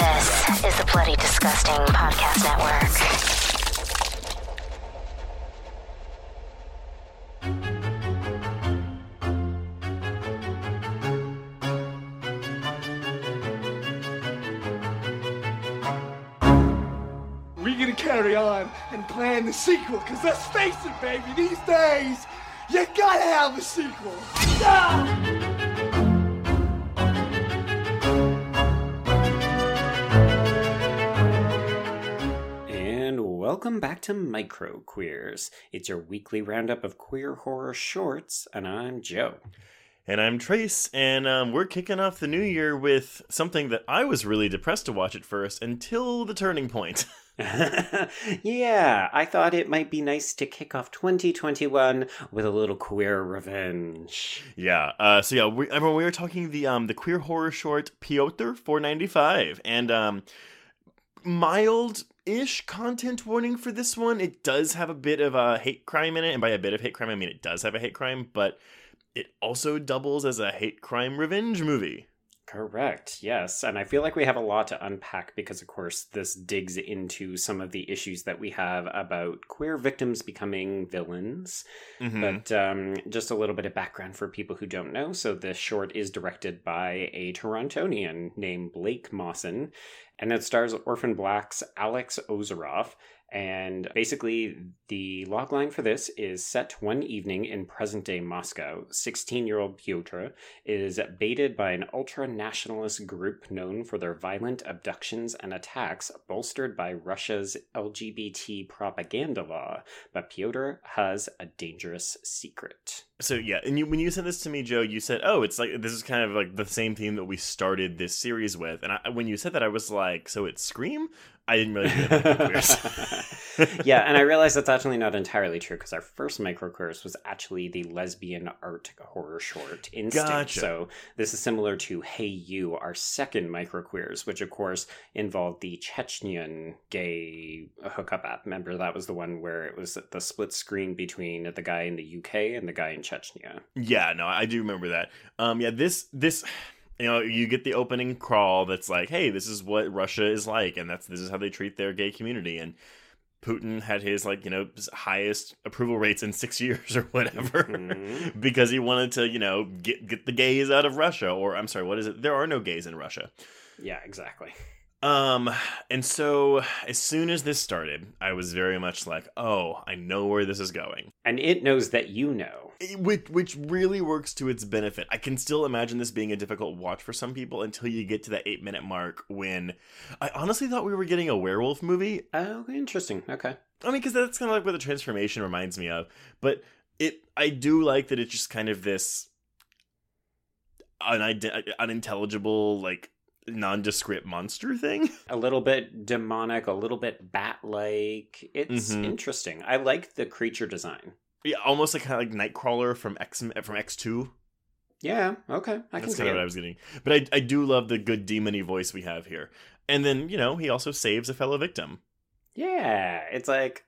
This is the Bloody Disgusting Podcast Network. We're gonna carry on and plan the sequel, because let's face it, baby, these days, you gotta have a sequel. Ah! Welcome back to Micro Queers. It's your weekly roundup of queer horror shorts, and I'm Joe. And I'm Trace, and um, we're kicking off the new year with something that I was really depressed to watch at first until the turning point. yeah, I thought it might be nice to kick off 2021 with a little queer revenge. yeah, uh, so yeah, we, everyone, we were talking the um, the queer horror short Pyotr 495, and um, mild ish content warning for this one. It does have a bit of a hate crime in it, and by a bit of hate crime, I mean it does have a hate crime, but it also doubles as a hate crime revenge movie. Correct, yes. And I feel like we have a lot to unpack because, of course, this digs into some of the issues that we have about queer victims becoming villains. Mhm. But um, just a little bit of background for people who don't know. So, this short is directed by a Torontonian named Blake Mawson, and it stars Orphan Black's Alex Ozeroff. And basically, the logline for this is set one evening in present day Moscow. 16 year old Pyotr is baited by an ultra nationalist group known for their violent abductions and attacks, bolstered by Russia's LGBT propaganda law. But Pyotr has a dangerous secret. So yeah, and you, when you sent this to me, Joe, you said, "Oh, it's like this is kind of like the same theme that we started this series with." And I, when you said that, I was like, "So it's Scream?" I didn't really. Yeah, and I realized that's actually not entirely true because our first microqueers was actually the lesbian art horror short Instinct. Gotcha. So this is similar to Hey You, our second microqueers, which of course involved the Chechnyan gay hookup app. Remember that was the one where it was the split screen between the guy in the UK and the guy in Chechnya. yeah, no, I do remember that. Um, yeah, this this. You know, you get the opening crawl that's like, "Hey, this is what Russia is like, and that's this is how they treat their gay community." And Putin had his like you know highest approval rates in six years or whatever Mhm. because he wanted to you know get get the gays out of Russia. Or I'm sorry, what is it? There are no gays in Russia. Yeah, exactly. Um, and so as soon as this started, I was very much like, "Oh, I know where this is going." And it knows that you know. which which really works to its benefit. I can still imagine this being a difficult watch for some people until you get to that eight minute mark when I honestly thought we were getting a werewolf movie. Oh, interesting. Okay. I mean, because that's kind of like what the transformation reminds me of. But it, I do like that it's just kind of this unide- unintelligible, like nondescript monster thing. a little bit demonic, a little bit bat-like. It's Mhm. interesting. I like the creature design. yeah, almost like kind of like Nightcrawler from X from X two. Yeah, okay, I can That's see kind of what I was getting. But I, I do love the good demony voice we have here. And then, you know, he also saves a fellow victim. Yeah, it's like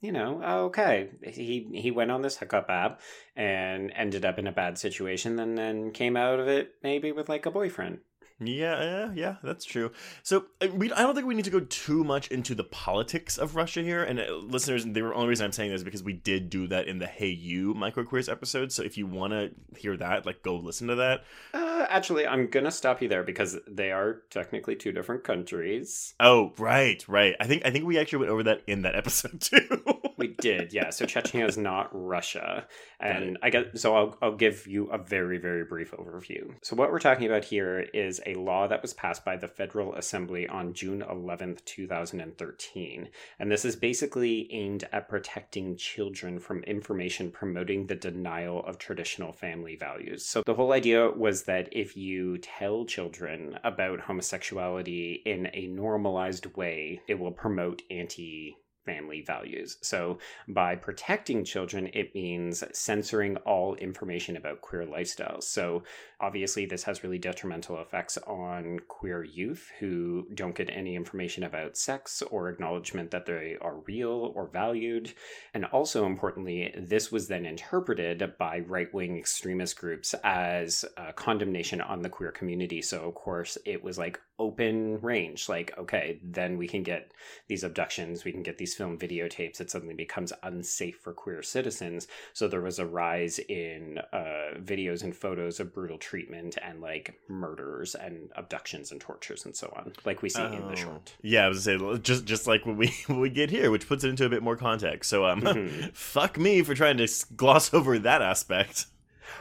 you know, okay, he he went on this hookup app and ended up in a bad situation, and then came out of it maybe with like a boyfriend. Yeah, yeah, yeah, that's true. So uh, we, I don't think we need to go too much into the politics of Russia here. And uh, listeners, the only reason I'm saying this is because we did do that in the Hey You microqueers episode. So if you want to hear that, like go listen to that. Uh, actually, I'm gonna stop you there because they are technically two different countries. Oh, right, right. I think I think we actually went over that in that episode too. We did, yeah. So Chechnya is not Russia, and I guess so. I'll I'll give you a very very brief overview. So what we're talking about here is a law that was passed by the Federal Assembly on June eleventh, two thousand and thirteen, and this is basically aimed at protecting children from information promoting the denial of traditional family values. So the whole idea was that if you tell children about homosexuality in a normalized way, it will promote anti family values. So, by protecting children, it means censoring all information about queer lifestyles. So, obviously, this has really detrimental effects on queer youth who don't get any information about sex or acknowledgement that they are real or valued. And also, importantly, this was then interpreted by right wing extremist groups as uh, condemnation on the queer community. So, of course, it was like open range like okay then we can get these abductions we can get these film videotapes it suddenly becomes unsafe for queer citizens so there was a rise in uh, videos and photos of brutal treatment and like murders and abductions and tortures and so on like we see in the Oh. short Yeah, I was gonna say just just like what we what we get here, which puts it into a bit more context. So um, Mhm. fuck me for trying to gloss over that aspect.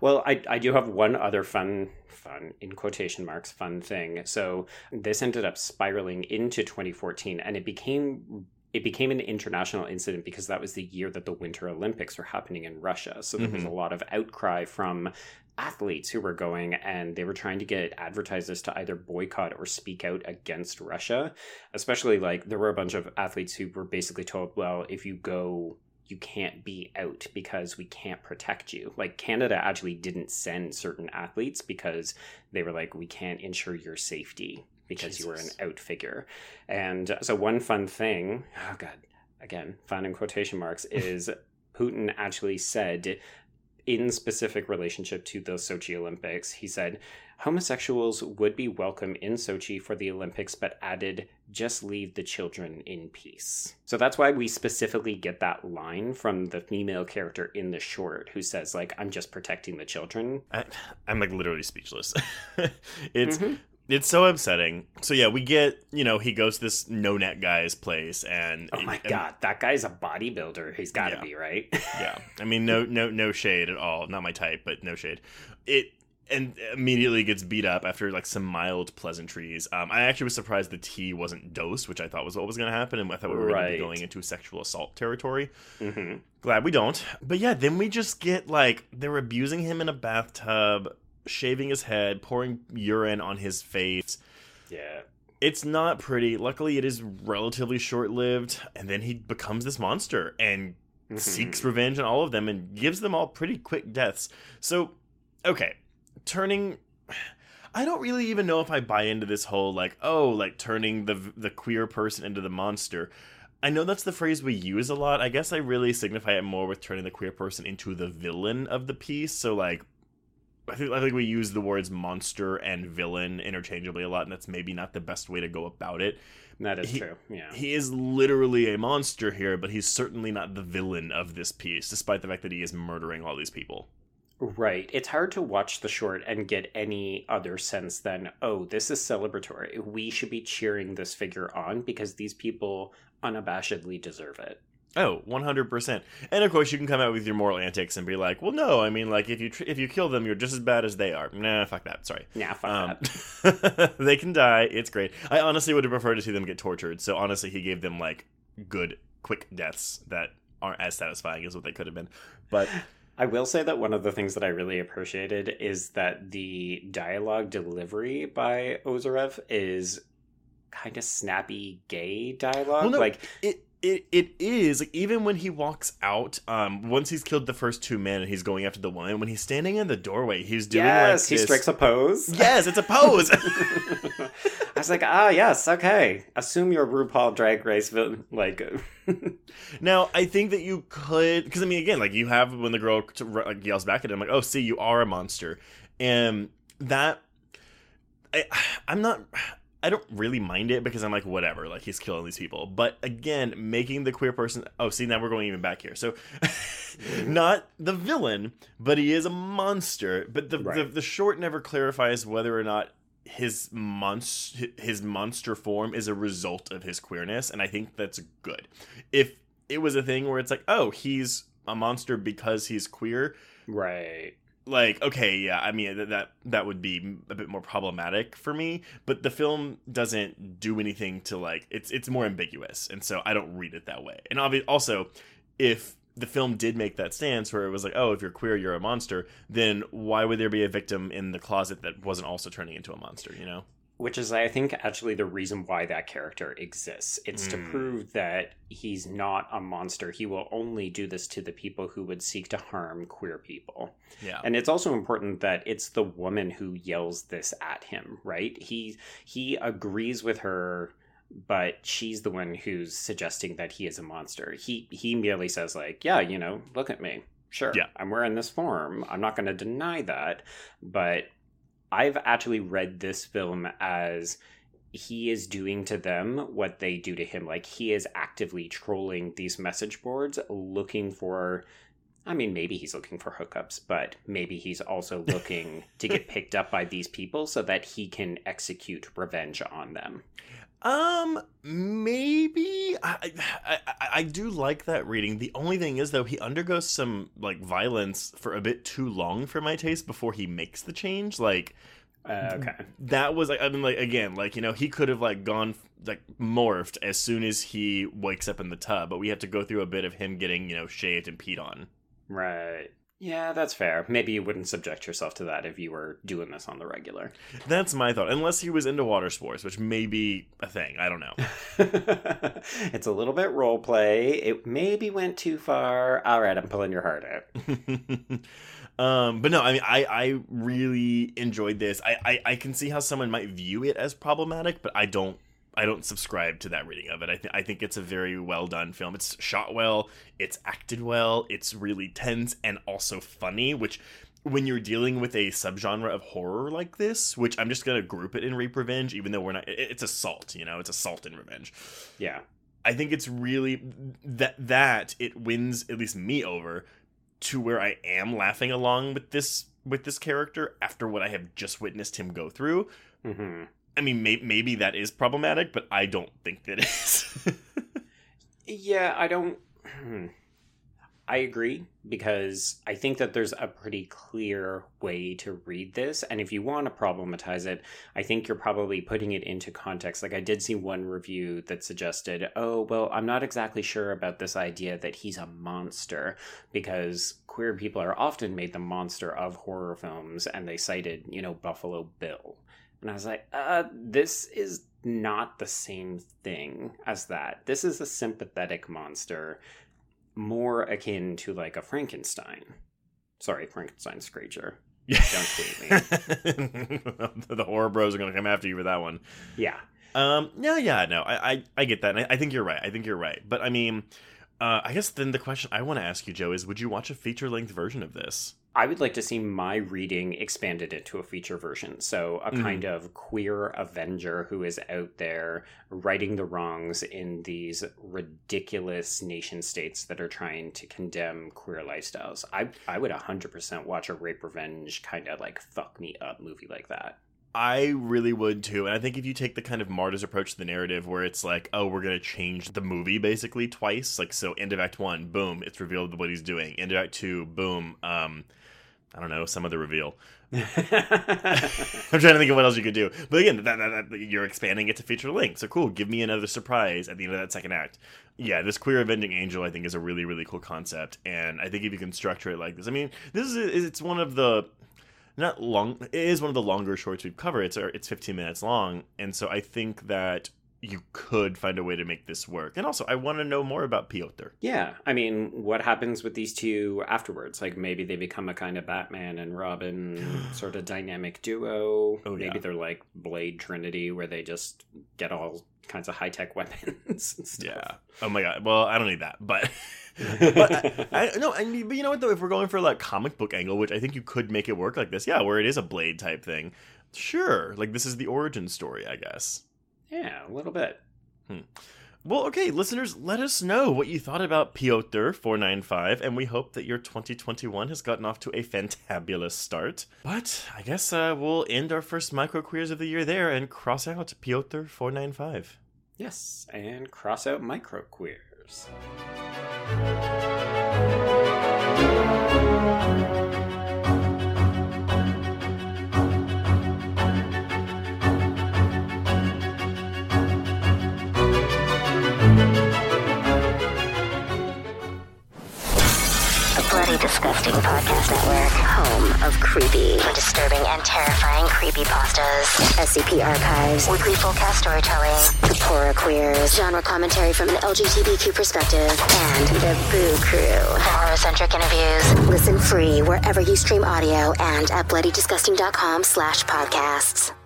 Well, I, I do have one other fun, fun, in quotation marks, fun thing. So this ended up spiraling into 2014 and it became. It became an international incident because that was the year that the Winter Olympics were happening in Russia. So there was a mm-hmm. lot of outcry from athletes who were going and they were trying to get advertisers to either boycott or speak out against Russia. Especially like there were a bunch of athletes who were basically told, well, if you go you can't be out because we can't protect you. Like Canada actually didn't send certain athletes because they were like, we can't ensure your safety because you were an out figure. And uh, so one fun thing, oh god, again, fun in quotation marks, is Putin actually said in specific relationship to the Sochi Olympics, he said homosexuals would be welcome in Sochi for the Olympics, but added, just leave the children in peace. So that's why we specifically get that line from the female character in the short who says, like, I'm just protecting the children. I, I'm like literally speechless. it's Mhm. It's so upsetting. So yeah, we get you know he goes to this no net guy's place and Oh my and- god, that guy's a bodybuilder. He's got to Yeah. be, right? yeah i mean no no no shade at all not my type but no shade it and immediately gets beat up after like some mild pleasantries um i actually was surprised the tea wasn't dosed which i thought was what was going to happen and i thought we were Right. be going into sexual assault territory hmm glad we don't but yeah then we just get like they're abusing him in a bathtub shaving his head pouring urine on his face Yeah. it's not pretty luckily it is relatively short-lived and then he becomes this monster and Mhm. seeks revenge on all of them and gives them all pretty quick deaths. So, okay, turning. I don't really even know if I buy into this whole like, oh, like turning the the queer person into the monster. I know that's the phrase we use a lot. I guess I really signify it more with turning the queer person into the villain of the piece. So like, I think I think we use the words monster and villain interchangeably a lot, and that's maybe not the best way to go about it. That is He- true. Yeah. He is literally a monster here, but he's certainly not the villain of this piece, despite the fact that he is murdering all these people. Right. It's hard to watch the short and get any other sense than, oh, this is celebratory. We should be cheering this figure on because these people unabashedly deserve it. Oh, 100%. And of course, you can come out with your moral antics and be like, well, no, I mean, like, if you tr- if you kill them, you're just as bad as they are. Nah, fuck that. Sorry. Yeah, fuck Um, that. they can die. It's great. I honestly would have preferred to see them get tortured. So honestly, he gave them like good, quick deaths that aren't as satisfying as what they could have been. But I will say that one of the things that I really appreciated is that the dialogue delivery by Ozeroff is kind of snappy gay dialogue. Well, no, like it it it is like even when he walks out, um, once he's killed the first two men and he's going after the woman, when he's standing in the doorway, he's doing yes, like he this- strikes a pose. Yes, it's a pose. I was like, ah, yes, okay. Assume you're RuPaul Drag Race, villain. like, now I think that you could, because I mean, again, like you have when the girl like yells back at him, like, "Oh, see, you are a monster," and that I, I'm not. I don't really mind it because I'm like, whatever, like he's killing these people. But again, making the queer person. Oh, see, now we're going even back here. So, not the villain, but he is a monster. But the the, Right. the short never clarifies whether or not his monst his monster form is a result of his queerness, and I think that's good. If it was a thing where it's like, oh, he's a monster because he's queer, right. Like okay yeah i mean that that, would be a bit more problematic for me but the film doesn't do anything to like it's it's more ambiguous and so i don't read it that way. And obvi- also if the film did make that stance where it was like oh if you're queer you're a monster then why would there be a victim in the closet that wasn't also turning into a monster you know Which is, I think, actually the reason why that character exists. It's to Mm. prove that he's not a monster. He will only do this to the people who would seek to harm queer people. yeah And it's also important that it's the woman who yells this at him, right? He he agrees with her, but she's the one who's suggesting that he is a monster. He he merely says like, "Yeah, you know, look at me. Sure, Yeah. I'm wearing this form. I'm not going to deny that." But I've actually read this film as he is doing to them what they do to him. Like he is actively trolling these message boards looking for I mean, maybe he's looking for hookups, but maybe he's also looking to get picked up by these people so that he can execute revenge on them. Um, maybe I, I I do like that reading. The only thing is though, he undergoes some like violence for a bit too long for my taste before he makes the change. Like, uh, okay, that was like I mean, like again, like you know, he could have like gone like morphed as soon as he wakes up in the tub, but we have to go through a bit of him getting you know shaved and peed on. Right. Yeah, that's fair. Maybe you wouldn't subject yourself to that if you were doing this on the regular. That's my thought. Unless he was into water sports, which may be a thing. I don't know. it's a little bit role play. It maybe went too far. All right, I'm pulling your heart out. um, but no, I mean, I, I really enjoyed this. I, I, I can see how someone might view it as problematic, but I don't I don't subscribe to that reading of it. I, th- I think it's a very well done film. It's shot well, it's acted well, it's really tense and also funny, which when you're dealing with a subgenre of horror like this, which I'm just gonna group it in rape revenge, even though we're not, it's assault, you know, it's assault and revenge. Yeah, I think it's really that that it wins at least me over to where I am laughing along with this with this character after what I have just witnessed him go through. Mm-hmm. I mean, may- maybe that is problematic, but I don't think that is. yeah, I don't. I agree because I think that there's a pretty clear way to read this. And if you want to problematize it, I think you're probably putting it into context. Like, I did see one review that suggested, oh, well, I'm not exactly sure about this idea that he's a monster because queer people are often made the monster of horror films. And they cited, you know, Buffalo Bill. And I was like, uh, this is not the same thing as that. This is a sympathetic monster, more akin to like a Frankenstein. Sorry, Frankenstein's creature. Yeah. Don't tweet me. the horror bros are gonna come after you for that one. Yeah. Um. Yeah. Yeah. No. I. I, I get that. I, I, think you're right. I think you're right. But I mean, uh, I guess then the question I want to ask you, Joe, is: Would you watch a feature length version of this? I would like to see my reading expanded into a feature version. So, a mm-hmm. kind of queer Avenger who is out there righting the wrongs in these ridiculous nation states that are trying to condemn queer lifestyles. I, I would 100% watch a rape revenge kind of like fuck me up movie like that. I really would too. And I think if you take the kind of Martyrs approach to the narrative where it's like, oh, we're going to change the movie basically twice. Like, so end of act one, boom, it's revealed what he's doing. End of act two, boom, um, I don't know, some other reveal. I'm trying to think of what else you could do. But again, that, that, that, you're expanding it to feature length. So cool. Give me another surprise at the end of that second act. Yeah, this queer avenging angel, I think, is a really, really cool concept. And I think if you can structure it like this, I mean, this is it's one of the not long. It is one of the longer shorts we've covered. It's uh, it's 15 minutes long, and so I think that you could find a way to make this work. And also, I want to know more about Pyotr. Yeah, I mean, what happens with these two afterwards? Like maybe they become a kind of Batman and Robin sort of dynamic duo. Oh, maybe yeah. they're like Blade Trinity, where they just get all kinds of high tech weapons. Yeah. Oh my god. Well, I don't need that, but. but I, I, no, I mean, but you know what though? If we're going for like comic book angle, which I think you could make it work like this, yeah, where it is a blade type thing, sure. Like this is the origin story, I guess. Yeah, a little bit. Hmm. Well, okay, listeners, let us know what you thought about Pyotr 495, and we hope that your 2021 has gotten off to a fantabulous start. But I guess uh, we'll end our first micro queers of the year there and cross out Pyotr 495. Yes, and cross out micro queers. Disgusting Podcast Network, home of creepy, disturbing, and terrifying creepy pastas. SCP archives, weekly full cast storytelling, the Horror Queers, genre commentary from an LGBTQ perspective, and the Boo Crew. for Horror-centric interviews. Listen free wherever you stream audio and at bloodydisgusting.com slash podcasts.